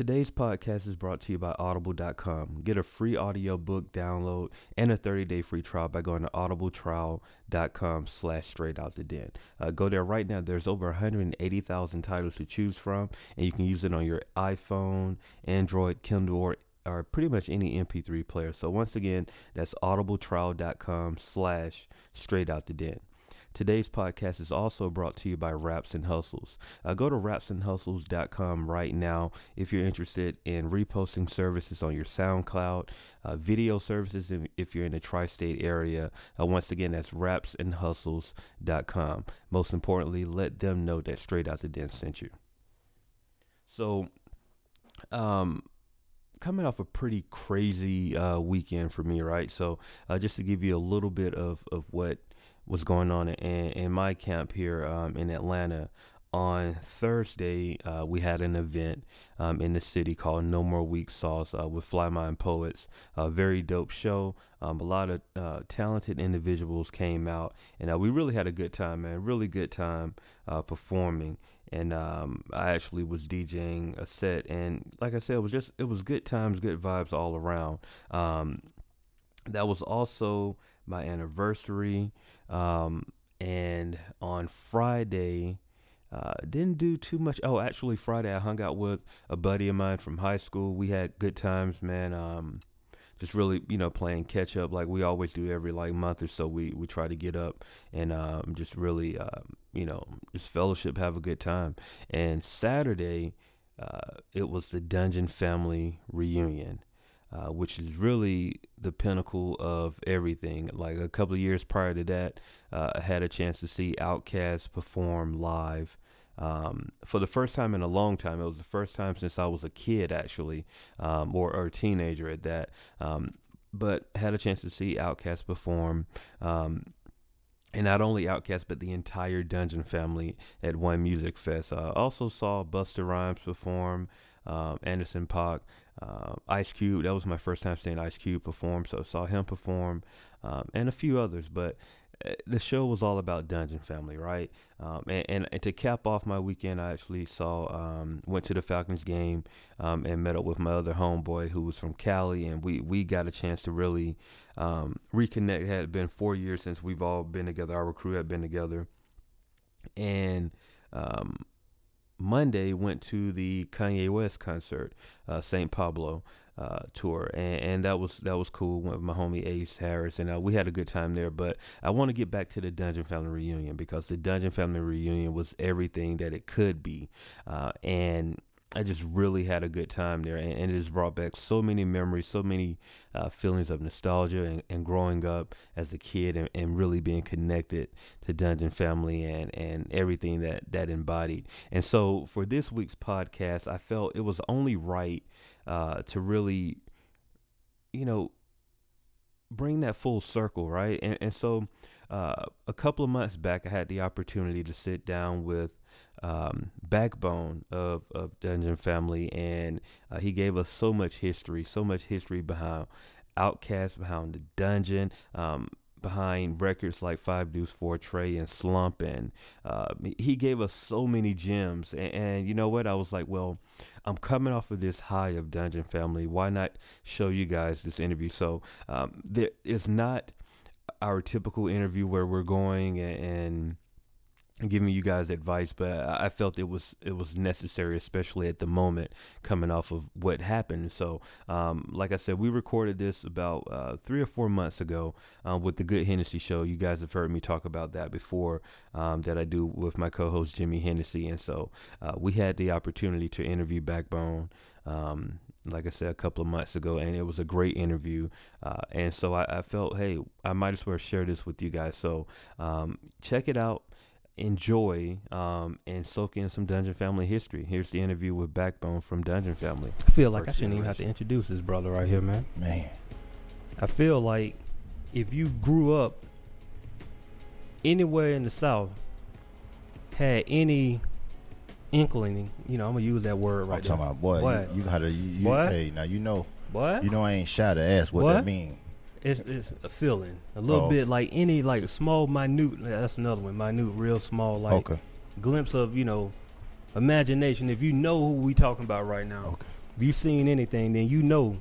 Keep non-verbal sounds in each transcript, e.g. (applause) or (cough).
Today's podcast is brought to you by Audible.com. Get a free audiobook download and a 30-day free trial by going to audibletrial.com slash straight out the den. Uh, go there right now. There's over 180,000 titles to choose from, and you can use it on your iPhone, Android, Kindle, or or pretty much any MP3 player. So once again, that's audibletrial.com slash straight out the den. Today's podcast is also brought to you by Raps and Hustles. Uh, go to rapsandhustles.com right now if you're interested in reposting services on your SoundCloud, uh, video services if, if, you're in the tri state area. Uh, once again, that's rapsandhustles.com. Most importantly, let them know that Straight Out the Den sent you. So, um, coming off a pretty crazy uh, weekend for me, right? So, uh, just to give you a little bit of, of what was going on in, in my camp here um, in Atlanta. On Thursday, uh, we had an event um, in the city called No More Weak Sauce uh, with Fly Mind Poets. A very dope show. Um, a lot of uh, talented individuals came out, and uh, we really had a good time, man. Really good time uh, performing. And um, I actually was DJing a set, and like I said, it was just it was good times, good vibes all around. Um, that was also my anniversary. Um, and on Friday, uh, didn't do too much. Oh, actually, Friday I hung out with a buddy of mine from high school. We had good times, man. Um, just really, you know, playing catch up like we always do every like month or so. We we try to get up and um, just really, uh, you know, just fellowship, have a good time. And Saturday, uh, it was the Dungeon Family reunion uh, which is really the pinnacle of everything. Like a couple of years prior to that, uh, I had a chance to see Outkast perform live. Um, for the first time in a long time, it was the first time since I was a kid, actually, um, or, or a teenager at that. Um, but had a chance to see Outkast perform um, and not only Outkast, but the entire Dungeon family at One Music Fest. Uh, also saw Busta Rhymes perform, um, Anderson .Paak, uh, Ice Cube. That was my first time seeing Ice Cube perform, so saw him perform, um, and a few others. But uh, the show was all about Dungeon Family, right? Um, and, and, and, to cap off my weekend, I actually saw, um, went to the Falcons game um, and met up with my other homeboy who was from Cali, and we, we got a chance to really um, reconnect. It had been four years since we've all been together, our crew had been together. And um, Monday went to the Kanye West concert, uh, St. Pablo uh, tour, and, and, that was that was cool. Went with my homie Ace Harris, and uh, we had a good time there. But I want to get back to the Dungeon Family reunion because the Dungeon Family reunion was everything that it could be, uh, and I just really had a good time there, and, and it has brought back so many memories, so many uh, feelings of nostalgia and, and, growing up as a kid, and, and, really being connected to Dungeon Family and and everything that that embodied. And so for this week's podcast, I felt it was only right uh, to really, you know, bring that full circle, right? And and so uh, a couple of months back, I had the opportunity to sit down with um, backbone of, of Dungeon Family, and uh, he gave us so much history, so much history behind Outkast, behind the Dungeon, um, behind records like Five Deuce Four Trey and Slump, and uh, he gave us so many gems. And, and, you know what? I was like, well, I'm coming off of this high of Dungeon Family. Why not show you guys this interview? So um, there is not our typical interview where we're going and, and giving you guys advice, but I felt it was it was necessary, especially at the moment coming off of what happened. So, um, like I said, we recorded this about uh, three or four months ago uh, with the Good Hennessy Show. You guys have heard me talk about that before, um, that I do with my co-host Jimmy Hennessy, and so uh, we had the opportunity to interview Backbone. Um, like I said a couple of months ago, and it was a great interview. Uh, and so I, I, felt, hey, I might as well share this with you guys. So um, check it out enjoy um, and soak in some Dungeon Family history. Here's the interview with Backbone from Dungeon Family. I feel like I shouldn't even have to introduce this brother right here, man. Man. I feel like if you grew up anywhere in the South, had any inkling, you know, I'm gonna use that word right I'm talking about, boy, what? you, you gotta, you, you, hey, now you know, what? You know, I ain't shy to ask what, what? that mean. It's it's a feeling, a little oh. bit like any like a small, minute. That's another one, minute, real small, like okay. glimpse of you know imagination. If you know who we talking about right now, okay. if you've seen anything, then you know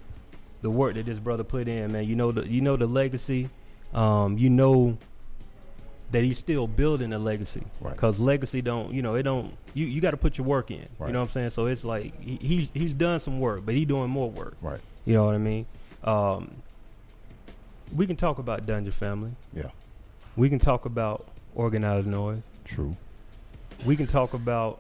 the work that this brother put in, man. You know the you know the legacy. Um, you know that he's still building a legacy. Right. Because legacy don't, you know, it don't. You you got to put your work in. Right. You know what I'm saying? So it's like he, he's he's done some work, but he doing more work. Right. You know what I mean? Um, we can talk about Dungeon Family. Yeah. We can talk about Organized Noise. True. We can talk about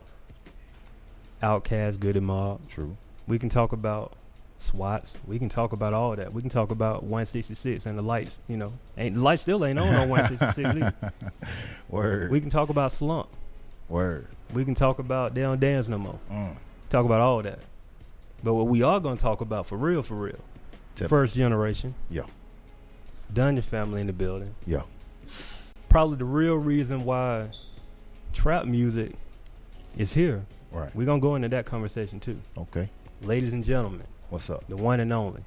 Outkast, Goodie Mob. True. We can talk about SWATs. We can talk about all that. We can talk about 166 and the lights. You know, ain't the lights still ain't on on 166. (laughs) either. Word. We can talk about Slump. Word. We can talk about They Don't Dance No More. Mm. Talk about all that. But what we are gonna talk about for real, for real, me. first generation, Yeah. Dungeon family in the building. Yeah. Probably the real reason why trap music is here. Right. We're gonna go into that conversation too. Okay. Ladies and gentlemen, What's up? the one and only.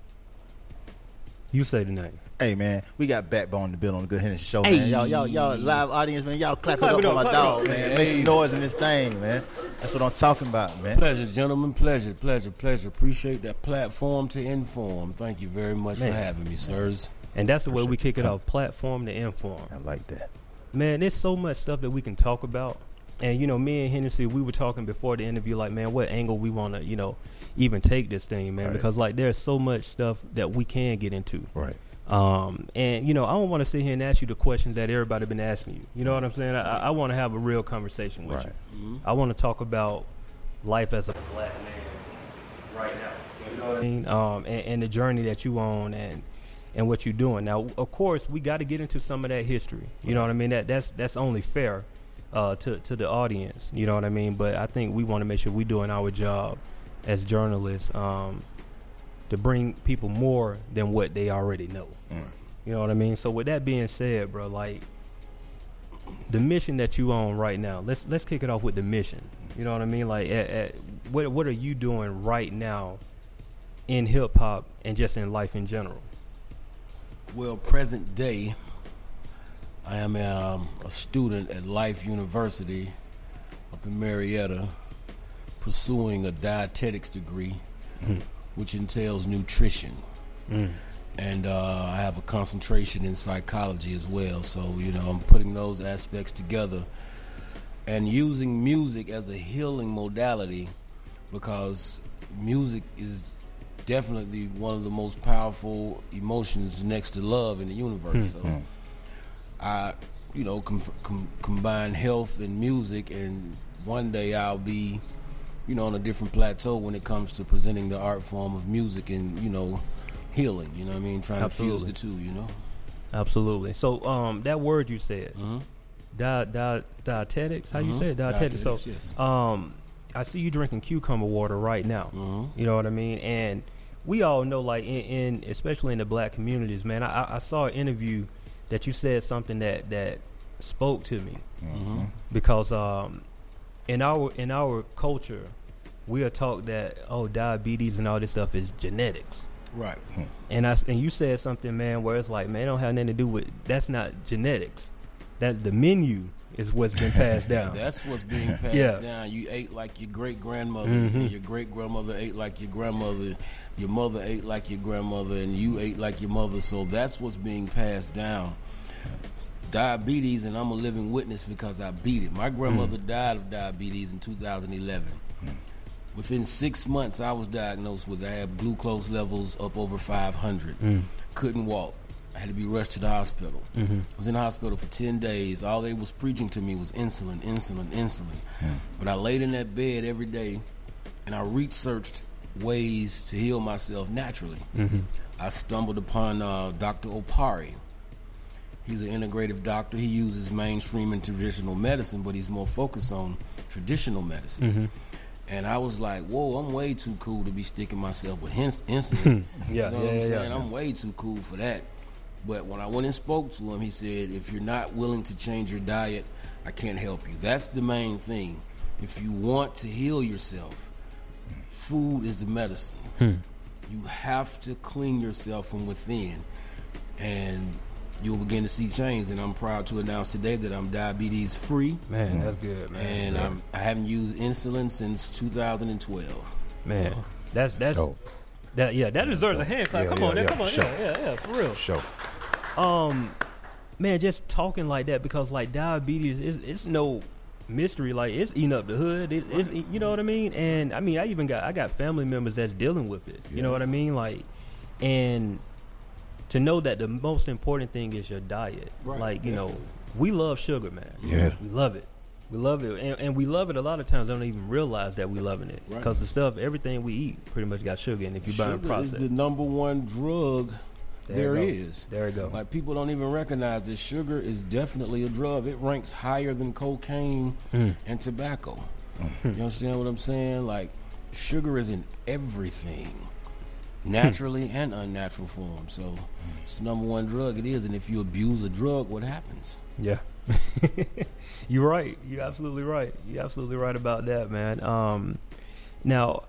You say the name. Hey man, we got backbone to build on the Good Hennessy show, Hey. man. Y'all, y'all, y'all, live audience, man. Y'all clap it Clap up it for up, my dog, man. Hey. Make some noise in this thing, man. That's what I'm talking about, man. Pleasure, gentlemen. Pleasure, pleasure, pleasure. Appreciate that platform to inform. Thank you very much Man. for having me, sirs. And that's the way we kick it off. Platform to inform. I like that. Man, there's so much stuff that we can talk about. And you know, me and Hennessy, we were talking before the interview, like, man, what angle we want to, you know, even take this thing, man, Right. because like there's so much stuff that we can get into. Right. Um, and you know, I don't want to sit here and ask you the questions that everybody been asking you. You know what I'm saying? I, I want to have a real conversation with Right. you. I want to talk about life as a black man right now. You know what I mean? Um, and, and the journey that you on and and what you're doing. Now, of course, we got to get into some of that history. You know what I mean? That that's that's only fair uh, to to the audience. You know what I mean? But I think we want to make sure we're doing our job as journalists um, to bring people more than what they already know. Mm. You know what I mean? So with that being said, bro, like the mission that you on right now, let's let's kick it off with the mission. You know what I mean? Like, at, at, what what are you doing right now in hip hop and just in life in general? Well, present day, I am um, a student at Life University up in Marietta, pursuing a dietetics degree, which entails nutrition. And uh, I have a concentration in psychology as well. So, you know, I'm putting those aspects together and using music as a healing modality because music is definitely one of the most powerful emotions next to love in the universe. So I, you know, com- com- combine health and music, and one day I'll be, you know, on a different plateau when it comes to presenting the art form of music and you know, healing. You know what I mean? Trying Absolutely. to fuse the two. You know. Absolutely. So, um, that word you said, Mm-hmm. di- di- dietetics. How do you say it? Dietetics. So, yes. um, I see you drinking cucumber water right now. Mhm. You know what I mean? And we all know, like in, in especially in the black communities, man. I, I saw an interview that you said something that that spoke to me Mm-hmm. because um, in our in our culture, we are taught that oh diabetes and all this stuff is genetics. Right. And I and you said something, man, where it's like, man, it don't have nothing to do with that's not genetics. That the menu is what's been passed down. (laughs) That's what's being passed Yeah. down. You ate like your great grandmother, Mhm. and your great grandmother ate like your grandmother. Your mother ate like your grandmother, and you ate like your mother. So that's what's being passed down. Diabetes, and I'm a living witness because I beat it. My grandmother mm. died of diabetes in 2011. Mm. Within six months, I was diagnosed with. I had glucose levels up over 500. Mm. Couldn't walk. I had to be rushed to the hospital. Mm-hmm. I was in the hospital for 10 days. All they was preaching to me was insulin, insulin, insulin. But I laid in that bed every day and I researched ways to heal myself naturally. Mm-hmm. I stumbled upon uh, Dr. Opari. He's an integrative doctor. He uses mainstream and traditional medicine, but he's more focused on traditional medicine. Mm-hmm. And I was like, whoa, I'm way too cool to be sticking myself with insulin. (laughs) Yeah, you know yeah, what I'm yeah, saying? yeah. I'm way too cool for that. But when I went and spoke to him, he said, if you're not willing to change your diet, I can't help you. That's the main thing. If you want to heal yourself, food is the medicine. Hmm. You have to clean yourself from within, and you'll begin to see change. And I'm proud to announce today that I'm diabetes free, Man, that's good, man. and Yeah. I'm, I haven't used insulin since 2012. man. So, That's that's Oh, that yeah, that deserves a hand clap. Yeah, come yeah, on, there, yeah, come on, sure. yeah, yeah, yeah, for real. show. Um, man, just talking like that because like diabetes is it's no mystery. Like it's eating up the hood. It, it's you know what I mean. And I mean, I even got I got family members that's dealing with it. You know what I mean? Like, and to know that the most important thing is your diet. Right, like you know, we love sugar, man. Yeah. we love it. We love it, and, and we love it. A lot of times, don't even realize that we loving it Right. because the stuff, everything we eat, pretty much got sugar in. it If you buy it Sugar is the number one drug there you is. There you go. Like people don't even recognize that sugar is definitely a drug. It ranks higher than cocaine Mm. and tobacco. Hmm. You understand what I'm saying? Like sugar is in everything, naturally and unnatural form. So it's the number one drug. It is, and if you abuse a drug, what happens? Yeah. (laughs) You're right. You're absolutely right. You're absolutely right about that, man. Um, now,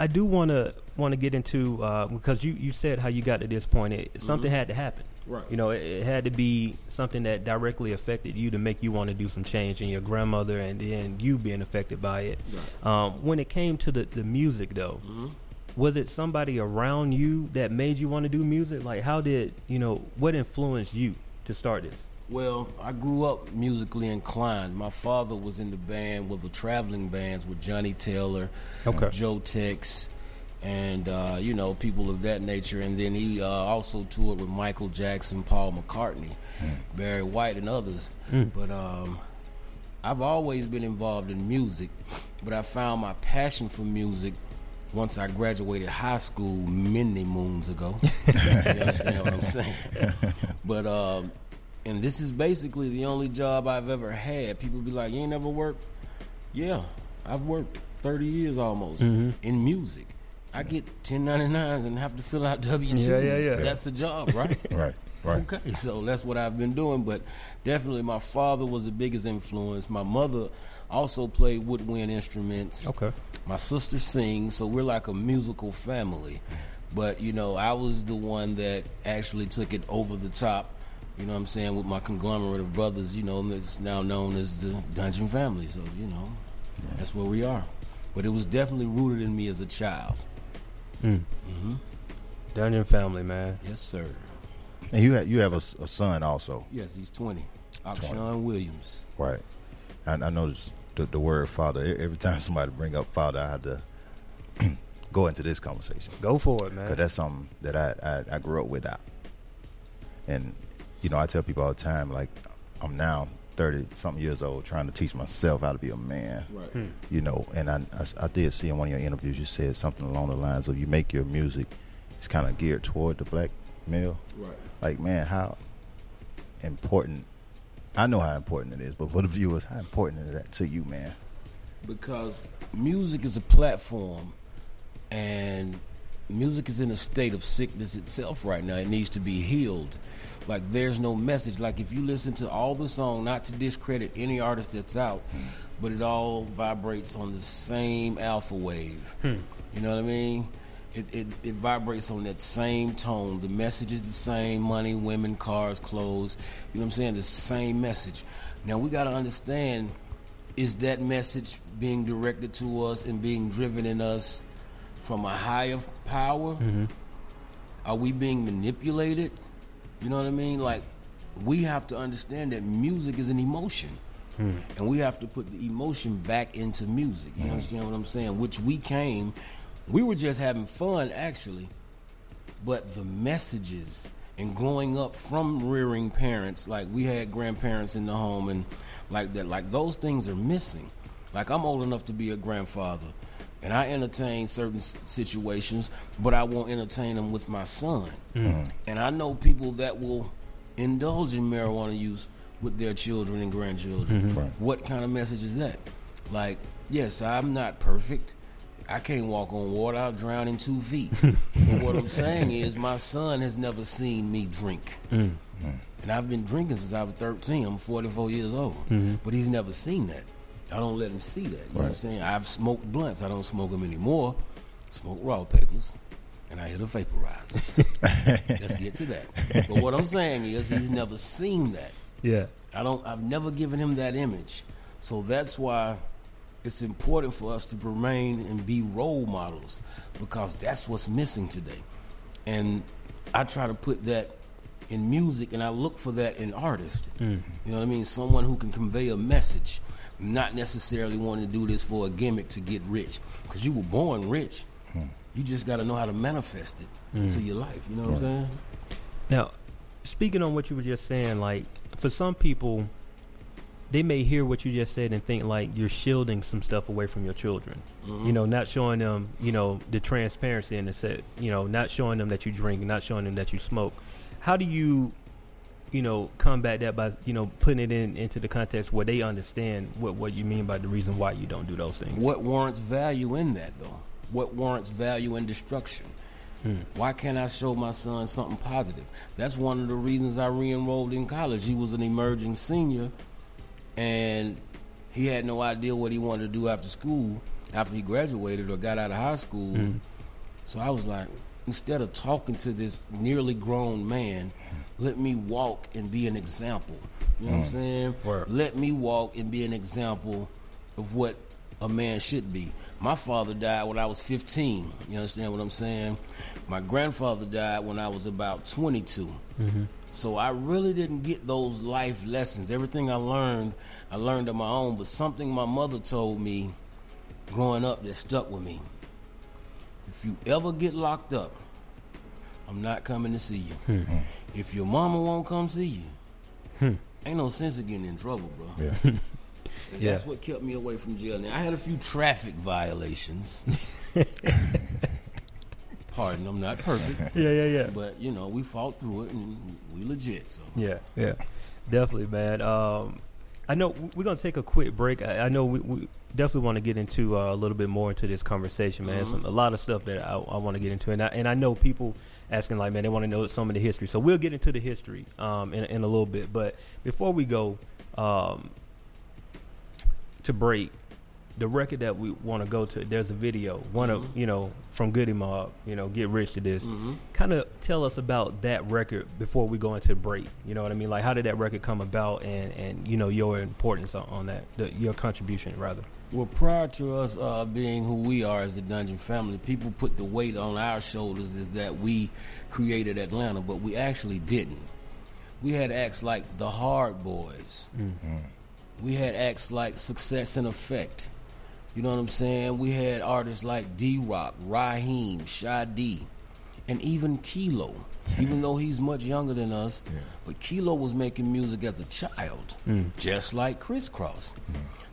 I do want to want to get into uh, because you, you said how you got to this point. It, Something had to happen. Right. You know, it, it had to be something that directly affected you to make you want to do some change in your grandmother, and then you being affected by it. Right. Um, when it came to the, the music, though, Mhm. was it somebody around you that made you want to do music? Like, how did you know what influenced you to start this? Well, I grew up musically inclined. My father was in the band with the traveling bands with Johnnie Taylor, Okay. Joe Tex, and uh, you know people of that nature. And then he uh, also toured with Michael Jackson, Paul McCartney, Barry White, and others. Mm. But um, I've always been involved in music, but I found my passion for music once I graduated high school many moons ago. (laughs) you understand what I'm saying? But um, and this is basically the only job I've ever had. People be like, "You ain't never worked?" Yeah, I've worked 30 years almost Mhm. in music. I get 1099s and have to fill out (laughs) W2s. Yeah, yeah, yeah. That's a job, right? (laughs) Right, right. Okay, so that's what I've been doing. But definitely, my father was the biggest influence. My mother also played woodwind instruments. Okay. My sister sings, so we're like a musical family. But you know, I was the one that actually took it over the top. You know what I'm saying with my conglomerate of brothers. You know, that's now known as the Dungeon Family. So you know, that's where we are. But it was definitely rooted in me as a child. Mm. hmm Dungeon family, man. Yes, sir. And you have, you have a, s- a son also, Yes, he's 20. Akshawn Williams. right? I, I noticed the, the word father. Every time somebody bring up father, I had to (clears throat) go into this conversation Go for it, man. because that's something that I, I I grew up without. And you know, I tell people all the time, like I'm now thirty something years old, trying to teach myself how to be a man. Right. Hmm. you know, and I, I, I did see in one of your interviews you said something along the lines of you make your music, it's kind of geared toward the black male. Right. Like, man, how important? I know how important it is, but for the viewers, how important is that to you, man? because music is a platform and music is in a state of sickness itself right now it needs to be healed like there's no message. Like if you listen to all the song not to discredit any artist that's out but it all vibrates on the same alpha wave. Hmm. You know what i mean? It, it, it vibrates on that same tone. The message is the same. Money women cars clothes. You know what i'm saying? The same message. Now we got to understand is that message being directed to us and being driven in us from a higher power? Mm-hmm. Are we being manipulated? You know what I mean? Like, we have to understand that music is an emotion. Hmm. And we have to put the emotion back into music. You hmm. understand what I'm saying? Which we came, we were just having fun actually, but the messages and growing up from rearing parents, like we had grandparents in the home and like that, like those things are missing. Like I'm old enough to be a grandfather, and I entertain certain s- situations, but I won't entertain them with my son. Mm-hmm. And I know people that will indulge in marijuana use with their children and grandchildren. Mm-hmm. Right. What kind of message is that? Like, yes, I'm not perfect. I can't walk on water. I'll drown in two feet. (laughs) but what I'm saying is, my son has never seen me drink. Mm. And I've been drinking since I was 13. I'm 44 years old. Mm-hmm. But he's never seen that. I don't let him see that. You know what I'm saying? I've smoked blunts. I don't smoke them anymore. Smoke raw papers. And I hit a vaporizer. (laughs) Let's get to that. But what I'm saying is, he's never seen that. Yeah. I don't. I've never given him that image, so that's why it's important for us to remain and be role models because that's what's missing today. And I try to put that in music and I look for that in artists. Mm. You know what I mean? Someone who can convey a message, not necessarily wanting to do this for a gimmick to get rich. Because you were born rich. You just got to know how to manifest it into mm. your life. You know what I'm saying? Now, speaking on what you were just saying, like for some people, they may hear what you just said and think like you're shielding some stuff away from your children. You mm-hmm. know, not showing them, you know, the transparency in the set. You know, not showing them that you drink, not showing them that you smoke. How do you, you know, combat that by you know putting it in into the context where they understand what what you mean by the reason why you don't do those things? What warrants value in that, though? What warrants value in destruction? Hmm. Why can't I show my son something positive? That's one of the reasons I re-enrolled in college. He was an emerging senior, and he had no idea what he wanted to do after school, after he graduated or got out of high school. Hmm. So I was like, instead of talking to this nearly grown man, hmm. Let me walk and be an example. You know what I'm mm. saying? Word. Let me walk and be an example of what a man should be. My father died when I was 15. You understand what I'm saying? My grandfather died when I was about 22. Mm-hmm. So I really didn't get those life lessons. Everything I learned, I learned on my own. But something my mother told me growing up that stuck with me. If you ever get locked up, I'm not coming to see you. Hmm. Hmm. If your mama won't come see you, hmm. ain't no sense of getting in trouble, bro. Yeah. (laughs) (laughs) Yeah. That's what kept me away from jail. Now I had a few traffic violations. (laughs) Pardon, I'm not perfect, Yeah, yeah, yeah. but you know we fought through it and we legit. So Yeah, yeah, definitely, man. Um, I know we're gonna take a quick break. I, I know we, we definitely want to get into uh, a little bit more into this conversation, man. Mhm. Some, a lot of stuff that I, I want to get into, and I, and I know people asking like, man, they want to know some of the history. So we'll get into the history um, in, in a little bit. But before we go um, to break, the record that we want to go to, there's a video, one of Mhm. you know from Goodie Mob, you know, get rich to this Mhm. kind of tell us about that record before we go into break. You know what I mean? Like, how did that record come about, and and you know your importance on, on that, the, your contribution rather. Well, prior to us uh, being who we are as the Dungeon family, people put the weight on our shoulders is that we created Atlanta, but we actually didn't. We had acts like the Hard Boys. We had acts like Success and Effect. You know what I'm saying? We had artists like D Rock, Raheem, Shadi, and even Kilo. Even though he's much younger than us, but Kilo was making music as a child, mm. just like Kris Kross.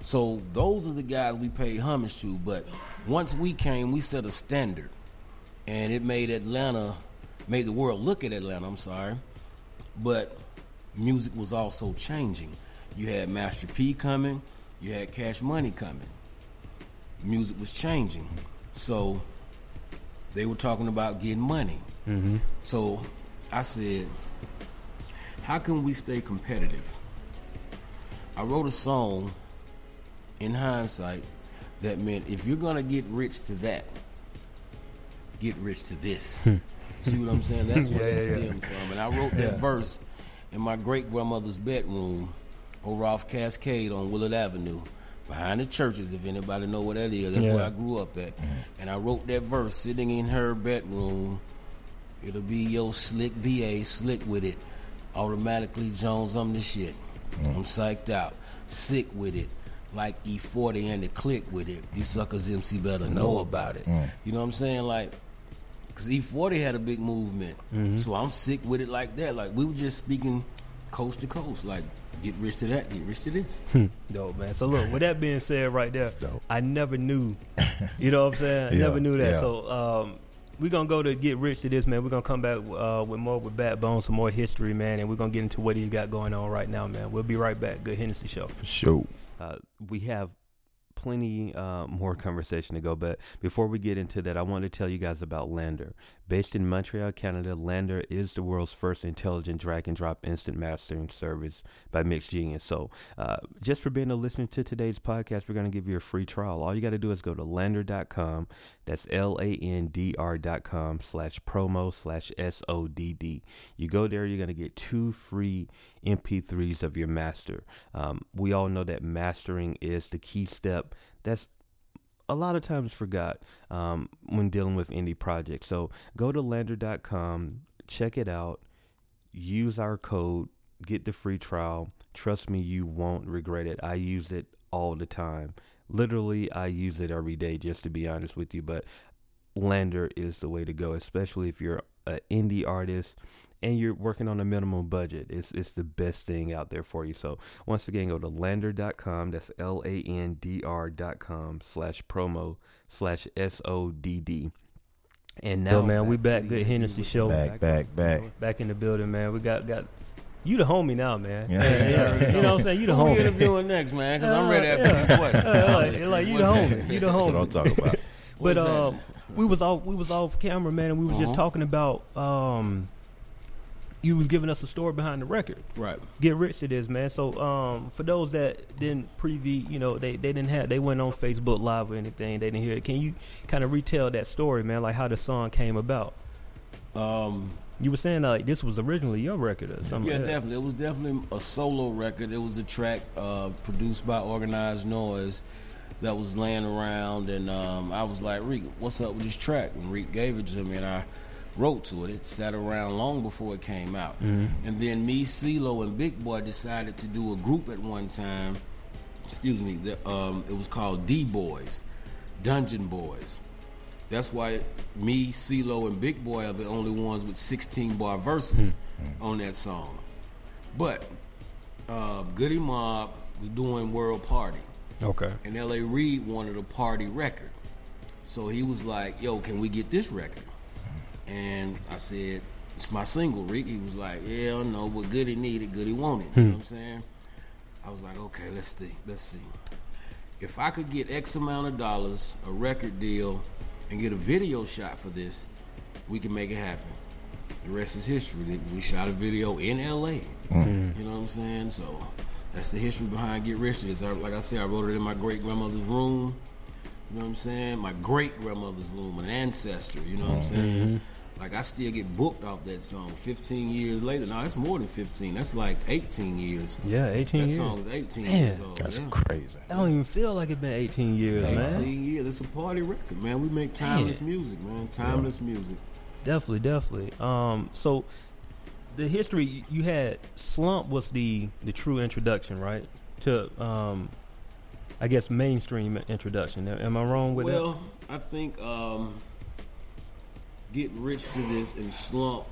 So those are the guys we pay homage to. But once we came, we set a standard, and it made Atlanta, made the world look at Atlanta. I'm sorry, but music was also changing. You had Master P coming, you had Cash Money coming. Music was changing, so they were talking about getting money. Mm-hmm. So I said, how can we stay competitive? I wrote a song in hindsight that meant if you're gonna get rich to that, get rich to this. (laughs) See what I'm saying? That's what Yeah, it yeah, yeah. from. And I wrote that Yeah. verse in my great grandmother's bedroom over off Cascade on Willard Avenue. Behind the churches, if anybody know what that is, that's Yeah. where I grew up at. Mm-hmm. And I wrote that verse sitting in her bedroom. It'll be your slick BA, slick with it. Automatically Jones, I'm the shit. Mm. I'm psyched out. Sick with it. Like E40 and the click with it. These suckers MC better know about it. Mm. You know what I'm saying? Like, because E40 had a big movement. Mm-hmm. So I'm sick with it like that. Like, we were just speaking coast to coast. Like, get rich to that, get rich to this. Dope, man. So look, with that being said, right there. I never knew. You know what I'm saying? I (laughs) Yeah, never knew that. yeah. So um, we're gonna go to get rich to this, man. We're gonna come back uh, with more with Backbone, some more history, man, and we're gonna get into what he's got going on right now, man. We'll be right back. Good Hennessy show. Show. Uh, we have plenty uh, more conversation to go, but before we get into that, I want to tell you guys about LANDR. Based in Montreal, Canada, LANDR is the world's first intelligent drag and drop instant mastering service by MixGenius. So, uh, just for being a listener to today's podcast, we're going to give you a free trial. All you got to do is go to landr.com. That's L A N D R.com slash promo slash S O D D. You go there, you're going to get two free MP3s of your master. Um, we all know that mastering is the key step that's a lot of times forgot um, when dealing with indie projects. So go to landr.com, check it out, use our code, get the free trial. Trust me, you won't regret it. I use it all the time. Literally, I use it every day, just to be honest with you. But LANDR is the way to go, especially if you're an indie artist and you're working on a minimum budget. It's it's the best thing out there for you. So once again, go to landr.com. That's L A N D R.com slash promo slash S O D D. And now, Yo, man, we back. Good Hennessy show. Back, back, back. Back in the building, man. We got got you the homie now, man. Yeah. Yeah, yeah. (laughs) you know what I'm saying? You the homie. Who we homie. interviewing next, man? Because I'm ready to ask Yeah. you a. (laughs) Uh, like, like you the homie. You the That's what I'm talking about. (laughs) But What's that? um, we was off we was off camera, man, and we was just Uh-huh. talking about um, you was giving us a story behind the record. Right. Get rich to this, man. So um, for those that didn't preview, you know, they, they didn't have they went on Facebook Live or anything. They didn't hear it. Can you kind of retell that story, man? Like how the song came about. Um, You were saying like this was originally your record or something. yeah, like that. definitely. It was definitely a solo record. It was a track uh, produced by Organized Noise that was laying around, and um, I was like, "Reek, what's up with this track?" And Reek gave it to me, and I wrote to it. It sat around long before it came out, and then me, CeeLo, and Big Boi decided to do a group at one time. Excuse me. That, um, it was called D Boys, Dungeon Boys. That's why me, CeeLo, and Big Boi are the only ones with 16 bar verses on that song. But uh, Goodie Mob was doing World Party, Okay. and L.A. Reid wanted a party record. So he was like, "Yo, can we get this record?" And I said, "It's my single, Rick." He was like, "Yeah, no, but Goody needed, Goody wanted." You know hmm. what I'm saying? I was like, "Okay, let's see, let's see. If I could get X amount of dollars, a record deal, and get a video shot for this, we can make it happen." The rest is history. We shot a video in L.A. Hmm. You know what I'm saying? So that's the history behind Get Rich. Is like I said, I wrote it in my great grandmother's room. You know what I'm saying? My great grandmother's room, an ancestor. You know what I'm hmm. saying? Mm-hmm. Like I still get booked off that song 15 years later. No, that's more than 15. That's like 18 years. Yeah, 18 That years. song is 18 Man, years old. That's yeah. crazy. I don't even feel like it's been 18 years, 18 man. years. It's a party record, man. We make timeless music, man. Timeless music. Definitely, definitely. Um, so the history you had, Slump was the the true introduction, right? To um, I guess mainstream introduction. Am I wrong with that? well, I think um, Get Rich to This and Slump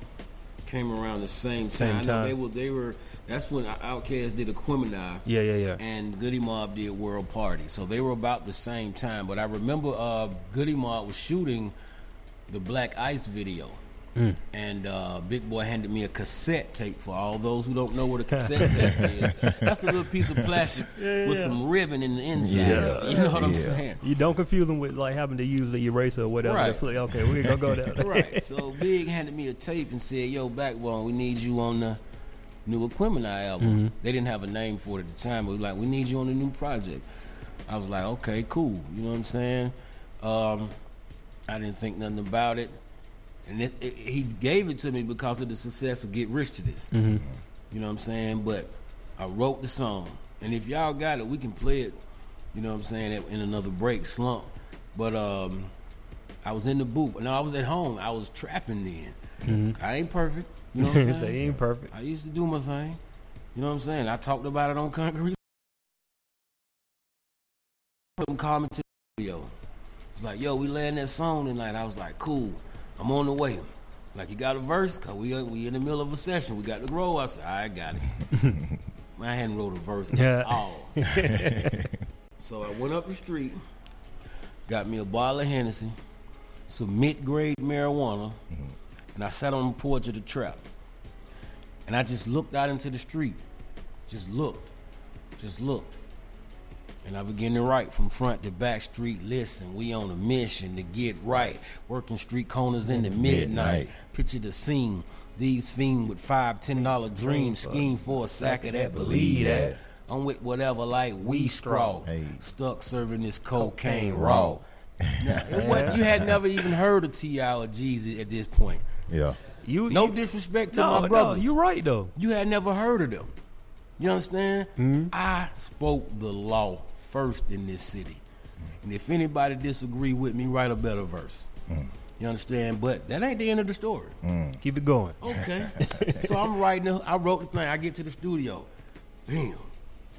came around the same time. Same I know time. they were they were that's when Outkast did Aquemini that? Yeah, yeah, yeah. and Goodie Mob did World Party. So they were about the same time. But I remember uh, Goodie Mob was shooting the Black Ice video. Mm. And uh, Big Boi handed me a cassette tape for all those who don't know what a cassette tape is. (laughs) That's a little piece of plastic with some ribbon in the inside. Yeah. You know what I'm saying? You don't confuse them with like having to use the eraser or whatever. Right. Okay, we're gonna go there. (laughs) right. So Big handed me a tape and said, "Yo, Backbone, we need you on the new Aquemini album." Mm-hmm. They didn't have a name for it at the time, but we like, "We need you on the new project." I was like, "Okay, cool." You know what I'm saying? Um, I didn't think nothing about it, and it, it, he gave it to me because of the success of Get Rich to This. Mm-hmm. You know what I'm saying? But I wrote the song, and if y'all got it, we can play it. You know what I'm saying? In another break, slump. But um, I was in the booth. No, I was at home. I was trapping then. I ain't perfect. You know (laughs) what I'm Mm-hmm. Saying? he ain't perfect. I used to do my thing. You know what I'm saying? I talked about it on Concrete. Them called me to the studio. It's like, yo, we laying that song tonight. I was like, cool. I'm on the way. Like, you got a verse? Cause we we in the middle of a session. We got to grow. I said, I got it. (laughs) Man, I hadn't wrote a verse Yeah. at all. (laughs) so I went up the street, got me a bottle of Hennessy, some mid-grade marijuana, mm-hmm. and I sat on the porch of the trap. And I just looked out into the street. Just looked. Just looked. And I begin to write from front to back street. Listen, we on a mission to get right. Working street corners in the midnight. Midnight. Picture the scene. These fiends with five, ten dollar dreams. Scheme for a sack of that. Believe that. I'm with whatever like we straw. Hey. Stuck serving this cocaine raw. Now, it wasn't- (laughs) you had never even heard of T.I. or Jeezy at this point. Yeah. You No you, disrespect to no, my no, brothers. you're right though. You had never heard of them. You understand? Mm-hmm. I spoke the law first in this city. And if anybody disagree with me, write a better verse. You understand? But that ain't the end of the story. Keep it going. Okay. (laughs) so I'm writing. I wrote the thing. I get to the studio. Damn.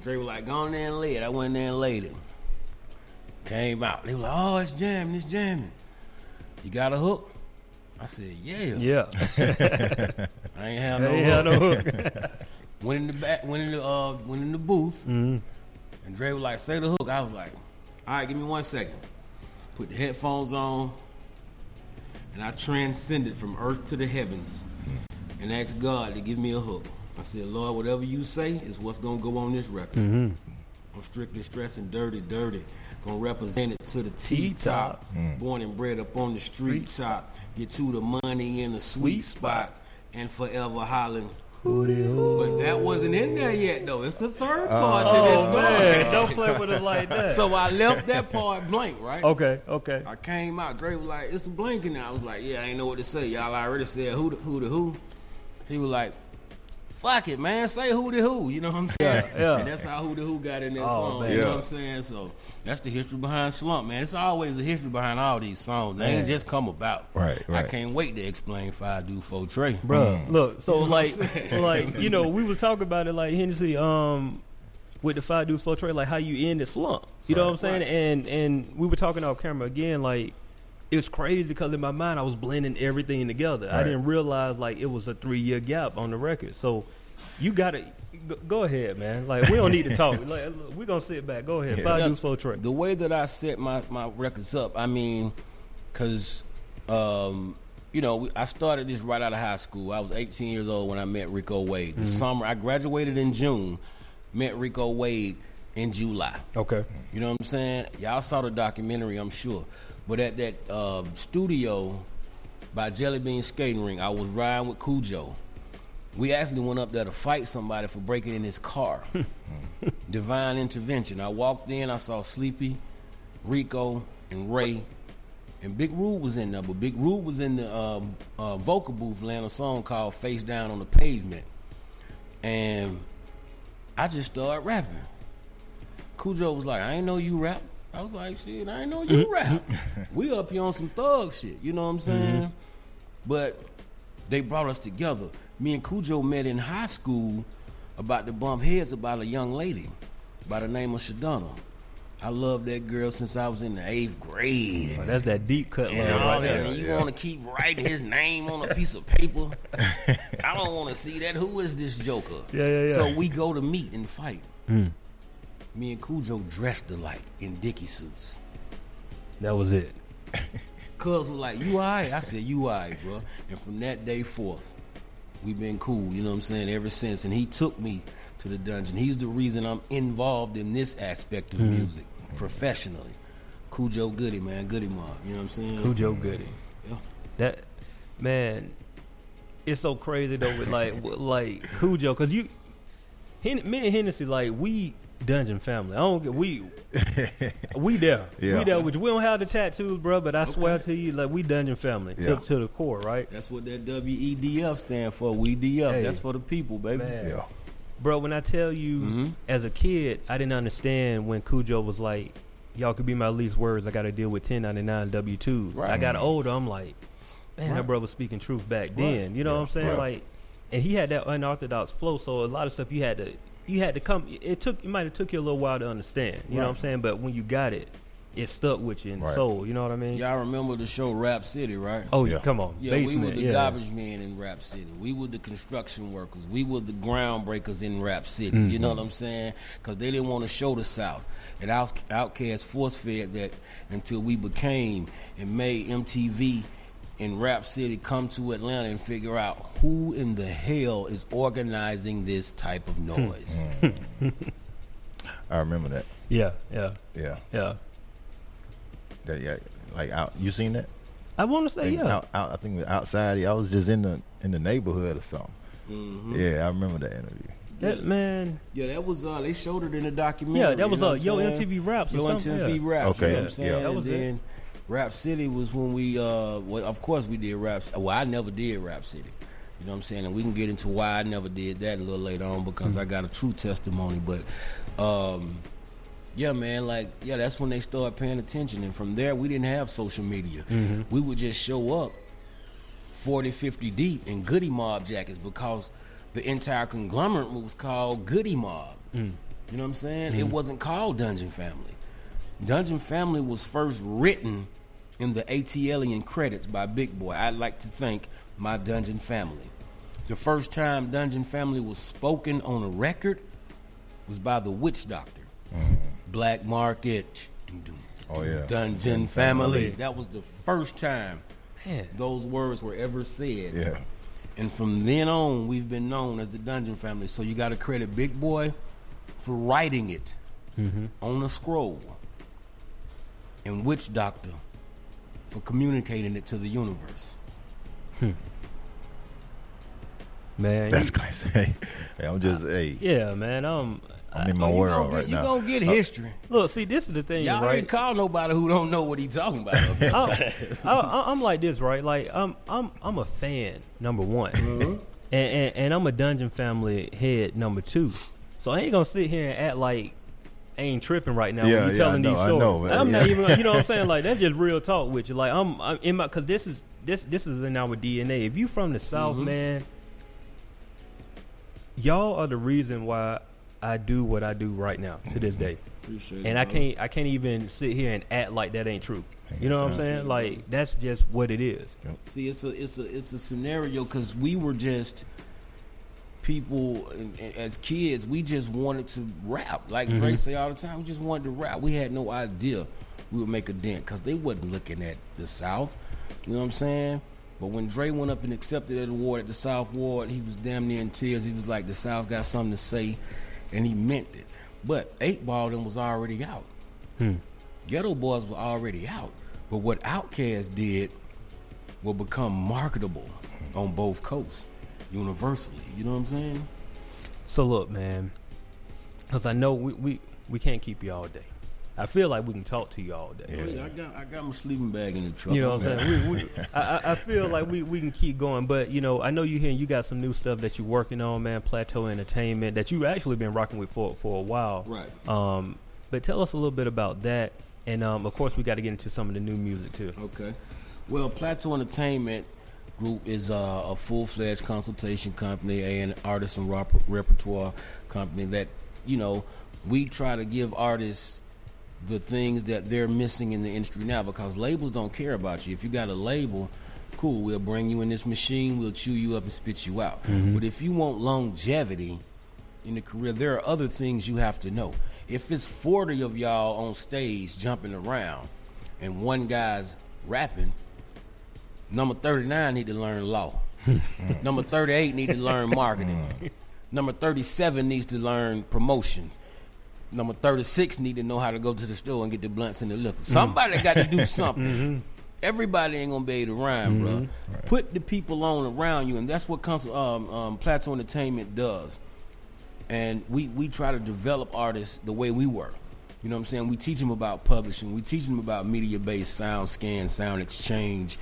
They were like, "Go in there and lay it." I went in there and laid it. Came out. They were like, "Oh, it's jamming. It's jamming." You got a hook? I said, "Yeah." Yeah. (laughs) I ain't have no Hey, hook. no hook. (laughs) Went in the back. Went in the uh. Went in the booth. Mm-hmm. And Dre was like, "Say the hook." I was like, "All right, give me one second. Put the headphones on." And I transcended from earth to the heavens and asked God to give me a hook. I said, Lord, whatever you say is what's gonna go on this record. Mm-hmm. I'm strictly stressing dirty, dirty. Gonna represent it to the T top. Mm. Born and bred up on the street top. Get to the money in the sweet spot and forever hollering. But that wasn't in there yet though. It's the third part to this Oh story. man, (laughs) don't play with it like that. So I left that part blank, right? okay, okay. I came out. Dre was like, "It's a blank there." I was like, "Yeah, I ain't know what to say. Y'all I already said who the who the who." He was like, "Fuck it, man. Say who the who." You know what I'm saying? Yeah, yeah. And that's how who the who got in that Oh, song. man. You know what I'm saying? So that's the history behind Slump, man. It's always a history behind all these songs. They ain't just come about. Right, right. I can't wait to explain Five Deuce Four Trey. Bruh, look, so what I'm like, (laughs) like you know, we was talking about it like Hennessy, um, with the five deuce four trey, like how you end the slump. You know what I'm saying? Right. And and we were talking off camera again, like it's crazy because in my mind I was blending everything together. I didn't realize like it was a three year gap on the record. So you got to go ahead, man. Like we don't need to (laughs) talk. Like we're gonna sit back. Go ahead, five Yeah, for trade. The way that I set my, my records up, I mean, because, um, you know, we, I started this right out of high school. I was 18 years old when I met Rico Wade. The summer, I graduated in June, met Rico Wade in July. Okay. You know what I'm saying? Y'all saw the documentary, I'm sure. But at that uh, studio by Jelly Bean Skating Ring, I was riding with Khujo. We actually went up there to fight somebody for breaking in his car. (laughs) Divine intervention. I walked in, I saw Sleepy, Rico, and Ray. And Big Rube was in there, but Big Rube was in the um, uh, vocal booth laying a song called Face Down on the Pavement. And I just started rapping. Khujo was like, I ain't know you rap. I was like, shit, I ain't know you (laughs) rap. we up here on some thug shit, you know what I'm saying? But they brought us together. Me and Khujo met in high school about to bump heads about a young lady by the name of Shadonna. I loved that girl since I was in the eighth grade. Oh, that's that deep cut And love right there. and you want to keep writing his (laughs) name on a piece of paper. I don't want to see that. Who is this Joker? Yeah, yeah, yeah. So we go to meet and fight. Hmm. Me and Khujo dressed alike in Dickie suits. That was it. Cuz was like, you alright? I said, you alright, bro. And from that day forth, we've been cool, you know what I'm saying, ever since. And he took me to the dungeon. He's the reason I'm involved in this aspect of hmm. music professionally. Khujo Goodie, man, Goodie Mob. You know what I'm saying? Khujo Goodie. Yeah. That man, it's so crazy though with like with, like Khujo because you, Hen- me and Hennessy like we dungeon family. I don't get we we there. (laughs) Yeah. We there. Which we don't have the tattoos, bro. But I swear to you, like we dungeon family Yeah. to, to the core, right, That's what that WEDF stand for. We DF. Hey. That's for the people, baby. Man. Yeah. bro? When I tell you, Mhm. as a kid, I didn't understand when Khujo was like, "Y'all could be my least words. I got to deal with 1099 W two. Right. I got older. I'm like, man, Right. that bro was speaking truth back then. You know Yeah. what I'm saying? Right. Like, and he had that unorthodox flow. So a lot of stuff you had to, you had to come. It took, it might have took you a little while to understand. You know what I'm saying? But when you got it, it stuck with you in the Right. soul. You know what I mean? Y'all remember the show Rap City, right? Oh yeah, Yeah. come on, Yeah, basement. we were the yeah. garbage men in Rap City. We were the construction workers. We were the groundbreakers in Rap City. You know mm-hmm. what I'm saying? Because they didn't want to show the South. And Out- Outkast force fed that until we became and made MTV and Rap City come to Atlanta and figure out who in the hell is organizing this type of noise. (laughs) I remember that. Yeah, yeah, Yeah. yeah. That yeah. Like out you seen that? I want to say It yeah. Out, out, I think outside. I was just in the in the neighborhood or something. Mhm. Yeah, I remember that interview. That man. Yeah, that was uh they showed it in the documentary. Yeah, that was you know uh, Yo saying? MTV Raps or Yo something. MTV yeah. Raps. Okay, You know what I'm yeah. saying? That was and it. then Rap City was when we, uh, well, of course we did Rap Well, I never did Rap City. You know what I'm saying? And we can get into why I never did that a little later on because Hmm. I got a true testimony. But um, yeah, man, like yeah, that's when they started paying attention, and from there we didn't have social media. Mm-hmm. We would just show up 40, 50 deep in Goodie Mob jackets because the entire conglomerate was called Goodie Mob. Mm. You know what I'm saying? Mm-hmm. It wasn't called Dungeon Family. Dungeon Family was first written in the ATLiens credits by Big Boi. I'd like to thank my Dungeon Family. The first time Dungeon Family was spoken on a record was by the Witch Doctor. Black Market. Oh, yeah. Dungeon Family. That was the first time Man. those words were ever said. Yeah. And from then on, we've been known as the Dungeon Family. So you got to credit Big Boi for writing it Mm-hmm. on a scroll, and Witch Doctor for communicating it to the universe. Man, That's you- crazy. Hey, hey, I'm just hey. yeah, man. Um, I'm in Oh, my you world gonna get, right you now. gonna get history. look, see, this is the thing, Y'all right? ain't call nobody who don't know what he talking about. (laughs) I'm, I, I'm like this, right? Like I'm I'm I'm a fan number one, Mm-hmm. and, and and I'm a Dungeon Family head number two. So I ain't gonna sit here and act like I ain't tripping right now Yeah, when you yeah, I telling know, these I stories. know, man, I'm not even, you know what I'm saying? Like that's (laughs) just real talk with you. Like I'm, I'm in my because this is this this is in our DNA. If you from the South, Mm-hmm. man, y'all are the reason why I do what I do right now to this day. Appreciate and I can't I can't even sit here and act like that ain't true. You know what I'm saying? Like that's just what it is. See, it's a it's a it's a scenario because we were just people and, and as kids. We just wanted to rap, like Mm-hmm. Dre say all the time. We just wanted to rap. We had no idea we would make a dent because they wasn't looking at the South. You know what I'm saying? But when Dre went up and accepted that award at the Source Award, he was damn near in tears. He was like, "The South got something to say," and he meant it. But Eight Ball then was already out. Geto Boys were already out. But what Outkast did will become marketable on both coasts universally. You know what I'm saying? So look, man, because I know we, we we can't keep you all day. I feel like we can talk to you all day. Yeah. Yeah, I got I got my sleeping bag in the truck. You know what I'm saying? We, we, I, I- I feel like we, we can keep going, but you know, I know you here and you got some new stuff that you're working on, man. Plateau Entertainment that you've actually been rocking with for for a while. Right. Um, but tell us a little bit about that, and um, of course, we got to get into some of the new music too. Okay. Well, Plateau Entertainment Group is uh, a full fledged consultation company, and artist and rep- repertoire company that, you know, we try to give artists the things that they're missing in the industry now because labels don't care about you. If you got a label, cool, we'll bring you in this machine, we'll chew you up and spit you out. But if you want longevity in the career, there are other things you have to know. If it's 40 of y'all on stage jumping around and one guy's rapping, number 39 need to learn law. (laughs) number 38 need to learn marketing. number 37 needs to learn promotion. Number 36 need to know how to go to the store and get the blunts and the liquor. Somebody got to do (laughs) something. Everybody ain't gonna be able to rhyme, bro. Put the people on around you, and that's what cons- um, um, Plateau Entertainment does. And we we try to develop artists the way we were. You know what I'm saying? We teach them about publishing. We teach them about Mediabase sound scan, sound exchange,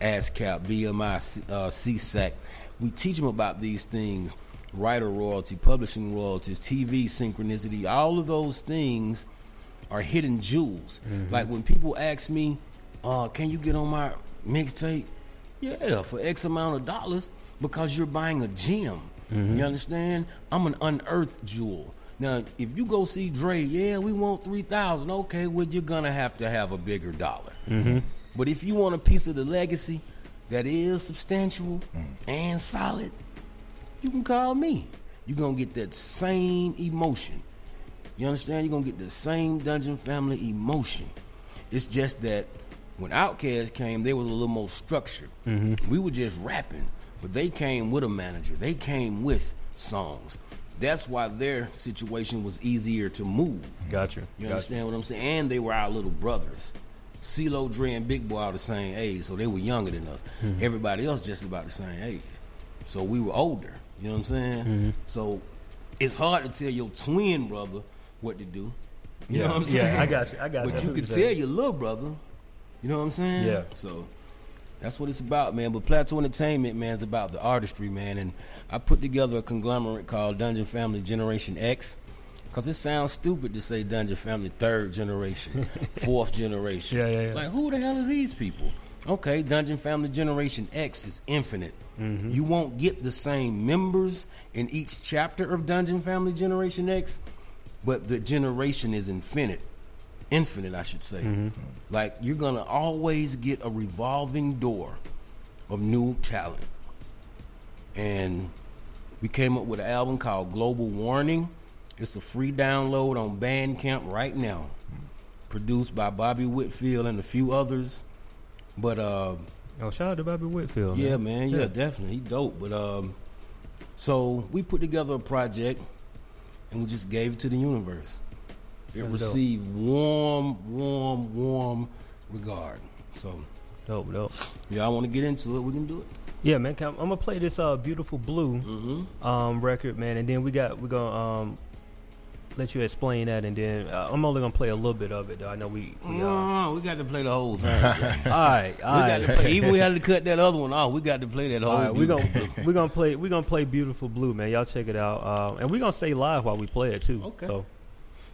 ASCAP, BMI, uh, SESAC. We teach them about these things: writer royalty, publishing royalties, TV synchronicity. All of those things are hidden jewels. Like when people ask me, uh, "Can you get on my mixtape?" Yeah, for X amount of dollars because you're buying a gem. You understand? I'm an unearthed jewel. Now, if you go see Dre, yeah, we want three thousand. Okay, well, you're gonna have to have a bigger dollar. Mm-hmm. But if you want a piece of the legacy that is substantial mm. and solid, you can call me. You're gonna get that same emotion. You understand? You're gonna get the same Dungeon Family emotion. It's just that when Outkast came, they was a little more structured. Mm-hmm. We were just rapping, but they came with a manager. They came with songs. That's why their situation was easier to move. Gotcha. You Gotcha. understand what I'm saying? And they were our little brothers. CeeLo, Dre, and Big Boi are the same age, so they were younger than us. Hmm. Everybody else just about the same age. So we were older. You know what I'm saying? Mm-hmm. So it's hard to tell your twin brother what to do. You yeah. know what I'm saying? Yeah, I got you. I got you. But you can tell your little brother. You know what I'm saying? Yeah. So that's what it's about, man. But Plateau Entertainment, man, is about the artistry, man. And I put together a conglomerate called Dungeon Family Generation X. Because it sounds stupid to say Dungeon Family third generation, (laughs) fourth generation. Yeah, yeah, yeah. Like, who the hell are these people? Okay, Dungeon Family Generation X is infinite. Mm-hmm. You won't get the same members in each chapter of Dungeon Family Generation X, but the generation is infinite. Infinite, I should say. Mm-hmm. Like, you're to always get a revolving door of new talent. And we came up with an album called Global Warning. It's a free download on Bandcamp right now. Produced by Bobby Whitfield and a few others. But uh Oh, shout out to Bobby Whitfield. yeah, man, yeah, Yeah. definitely. He dope. But um so we put together a project and we just gave it to the universe. It That's dope. warm, warm, warm regard. So Dope, dope. yeah, I want to get into it. We can do it. Yeah, man. can- I'm gonna play this uh beautiful blue Mm-hmm. um record, man, and then we got we're gonna um let you explain that, and then uh, I'm only gonna play a little bit of it. though. I know we. we uh, No, we got to play the whole thing. (laughs) bro. right, all We right. got to play. Even we had to cut that other one off. We got to play that whole. All right, we gonna we gonna play we gonna play beautiful blue, man. Y'all check it out, uh, and we are gonna stay live while we play it too. Okay. So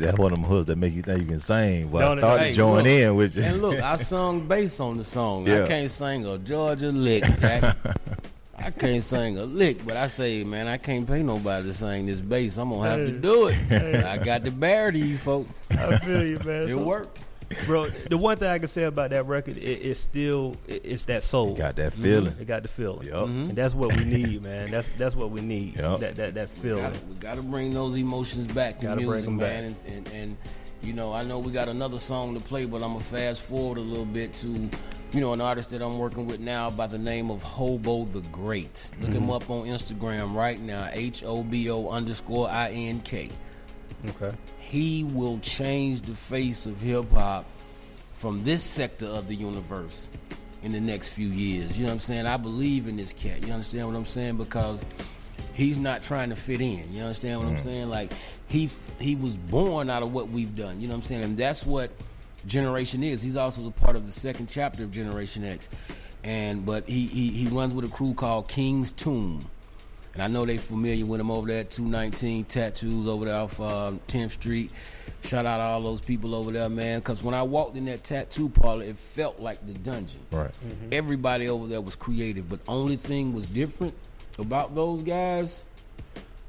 Hey, that's one of them hooks that make you think you can sing. But Don't I it? started Hey, join look. in with you. And look, I (laughs) sung bass on the song. Yeah. I can't sing a Georgia lick, Jack. (laughs) I can't sing a lick, but I say, man, I can't pay nobody to sing this bass. I'm gonna have to do it. I got the bear to you, folk. I feel you, man. It So- worked. Bro. The one thing I can say about that record, it, it's still it, it's that soul. Got that feeling. It got the feeling. Yup. And that's what we need, man. That's that's what we need. Yup. That that that feeling. Gotta, we got to bring those emotions back to Gotta bring music, them back. man. And, and, and you know, I know we got another song to play, but I'm gonna fast forward a little bit to, you know, an artist that I'm working with now by the name of Hobo the Great. Look Mm-hmm. him up on Instagram right now. H O B O underscore I N K. Okay. He will change the face of hip hop from this sector of the universe in the next few years. You know what I'm saying? I believe in this cat. You understand what I'm saying? Because he's not trying to fit in. You understand what I'm mm. saying? Like he he was born out of what we've done. You know what I'm saying? And that's what Generation is. He's also a part of the second chapter of Generation X. And but he he, he runs with a crew called King's Tomb. And I know they familiar with him over there at 219 Tattoos over there off um, 10th Street. Shout out to all those people over there, man. Because when I walked in that tattoo parlor, it felt like the dungeon. Right. Everybody over there was creative, but only thing was different about those guys.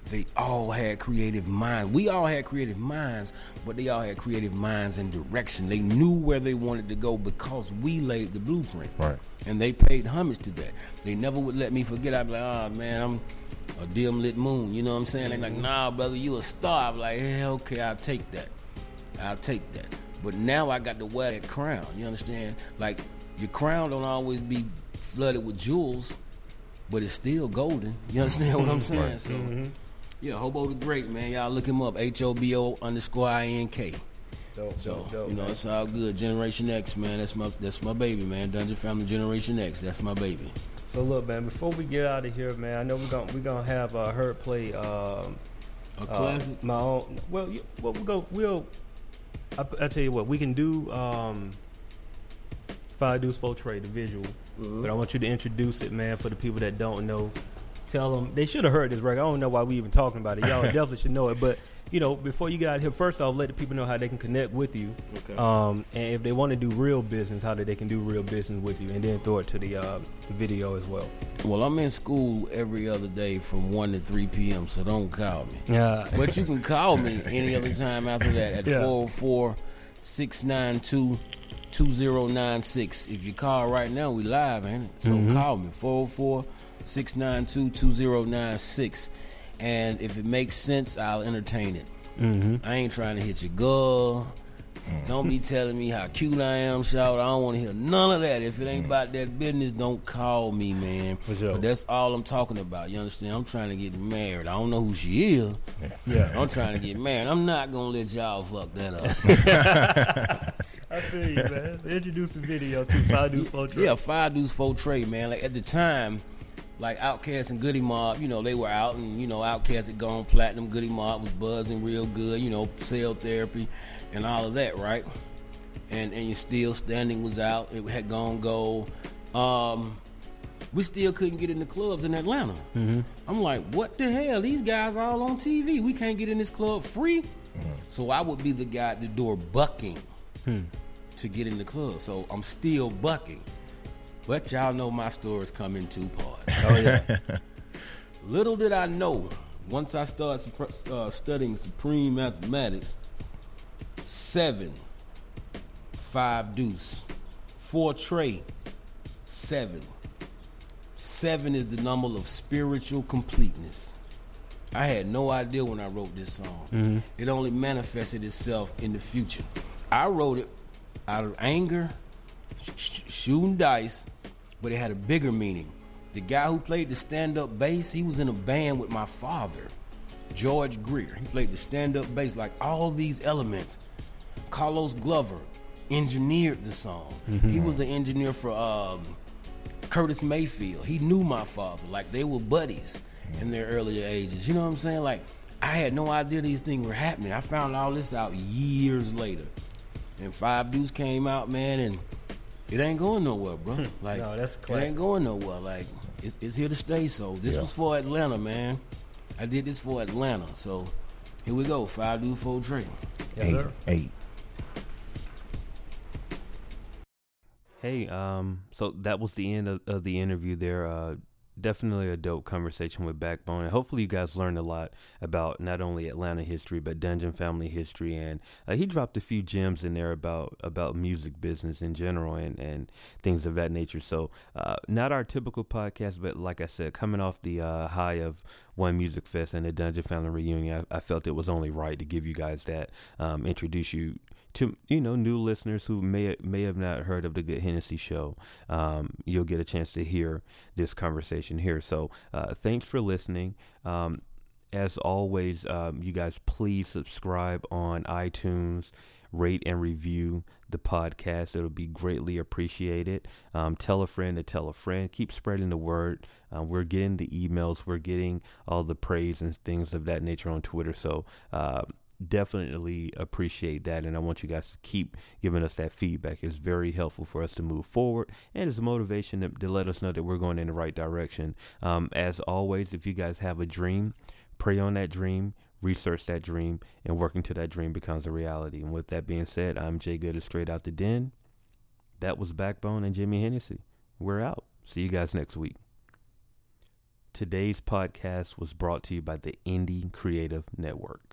They all had creative minds. We all had creative minds, but they all had creative minds and direction. They knew where they wanted to go because we laid the blueprint Right. and they paid homage to that. They never would let me forget. I'd be like, oh man, I'm a dim lit moon. You know what I'm saying? They're like, mm-hmm. nah, brother, you a star. I'm like, hey, okay, I'll take that. I'll take that. But now I got to wear that crown. You understand? Like your crown don't always be flooded with jewels, but it's still golden. You understand what I'm mm-hmm. saying? So. Mm-hmm. Yeah, Hobo the Great, man. Y'all look him up. H O B O underscore I N K. Dope, So dope, dope, you know man. it's all good. Generation X, man. That's my that's my baby, man. Dungeon Family Generation X. That's my baby. So look, man. Before we get out of here, man, I know we're gonna we're gonna have uh, her play um, A uh, my own. Well, you, well, we go. We'll. I, I tell you what, we can do. Um, Five Deuce Four Trey, the visual. Mm-hmm. But I want you to introduce it, man, for the people that don't know. Tell them they should have heard this record. I don't know why we even talking about it. Y'all (laughs) definitely should know it. But you know, before you get out here, first off, let the people know how they can connect with you. Okay. Um, and if they want to do real business, how that they can do real business with you, and then throw it to the uh, video as well. well, I'm in school every other day from one to three p.m. So don't call me. Yeah. But you can call me (laughs) any other time after that at Yeah. 404 692 2096. If you call right now, we live, ain't it? So Mhm. call me 404 692 2096. And if it makes sense, I'll entertain it. mm-hmm. I ain't trying to hit your girl. Don't be telling me how cute I am, shout. I don't want to hear none of that. If it ain't about that business, don't call me, man. For sure. But that's all I'm talking about. You understand? I'm trying to get married. I don't know who she is. Yeah. I'm trying to get married. I'm not gonna let y'all fuck that up. (laughs) I feel you, man. So introduce the video to Five Deuce Four Trey. Yeah, Five Deuce Four Trey, man. Like at the time, like Outkast and Goodie Mob, you know, they were out and, you know, Outkast had gone platinum, Goodie Mob was buzzing real good, you know, cell therapy and all of that, right? And and you still standing was out, it had gone gold. Um we still couldn't get in the clubs in Atlanta. Mm-hmm. I'm like, what the hell? These guys all on TV. We can't get in this club free. Mm-hmm. So I would be the guy at the door bucking hmm. to get in the club. So I'm still bucking. But y'all know my stories come in two parts. (laughs) Oh yeah. Little did I know, once I started uh, studying supreme mathematics, seven, five deuce, four trey, seven. Seven is the number of spiritual completeness. I had no idea when I wrote this song. Mm-hmm. It only manifested itself in the future. I wrote it out of anger, sh- shooting dice, but it had a bigger meaning. The guy who played the stand up bass, he was in a band with my father, George Greer. He played the stand up bass, like all these elements. Carlos Glover engineered the song. Mm-hmm. He was the engineer for um, Curtis Mayfield. He knew my father, like they were buddies in their earlier ages. You know what I'm saying? Like I had no idea these things were happening. I found all this out years later. And Five Deuce came out, man, and it ain't going nowhere, bro. Hmm. Like no, that's classic. it ain't going nowhere. Like it's, it's here to stay. So this yeah. was for Atlanta, man. I did this for Atlanta. So here we go. Five Deuce Four Trey. Eight, eight. Hey, um, so that was the end of, of the interview there. Uh, definitely a dope conversation with Backbone. And hopefully, you guys learned a lot about not only Atlanta history but Dungeon family history. And uh, he dropped a few gems in there about about music business in general and and things of that nature. So, uh, not our typical podcast, but like I said, coming off the uh, high of one music fest and the Dungeon family reunion, I, I, felt it was only right to give you guys that, um, introduce you to you know new listeners who may may have not heard of the Good Hennessy Show, um, you'll get a chance to hear this conversation here. So uh, thanks for listening. Um, as always, um, you guys please subscribe on iTunes, rate and review the podcast. It'll be greatly appreciated. Um, tell a friend to tell a friend. Keep spreading the word. Uh, we're getting the emails. We're getting all the praise and things of that nature on Twitter. So uh, definitely appreciate that and i want you guys to keep giving us that feedback. It's very helpful for us to move forward and it's a motivation to, to let us know that we're going in the right direction. Um, as always if you guys have a dream pray on that dream research that dream and working to that dream becomes a reality. And with that being said i'm jay good straight out the den. That was backbone and jimmy hennessy we're out. See you guys next week. Today's podcast was brought to you by the Indie Creative Network.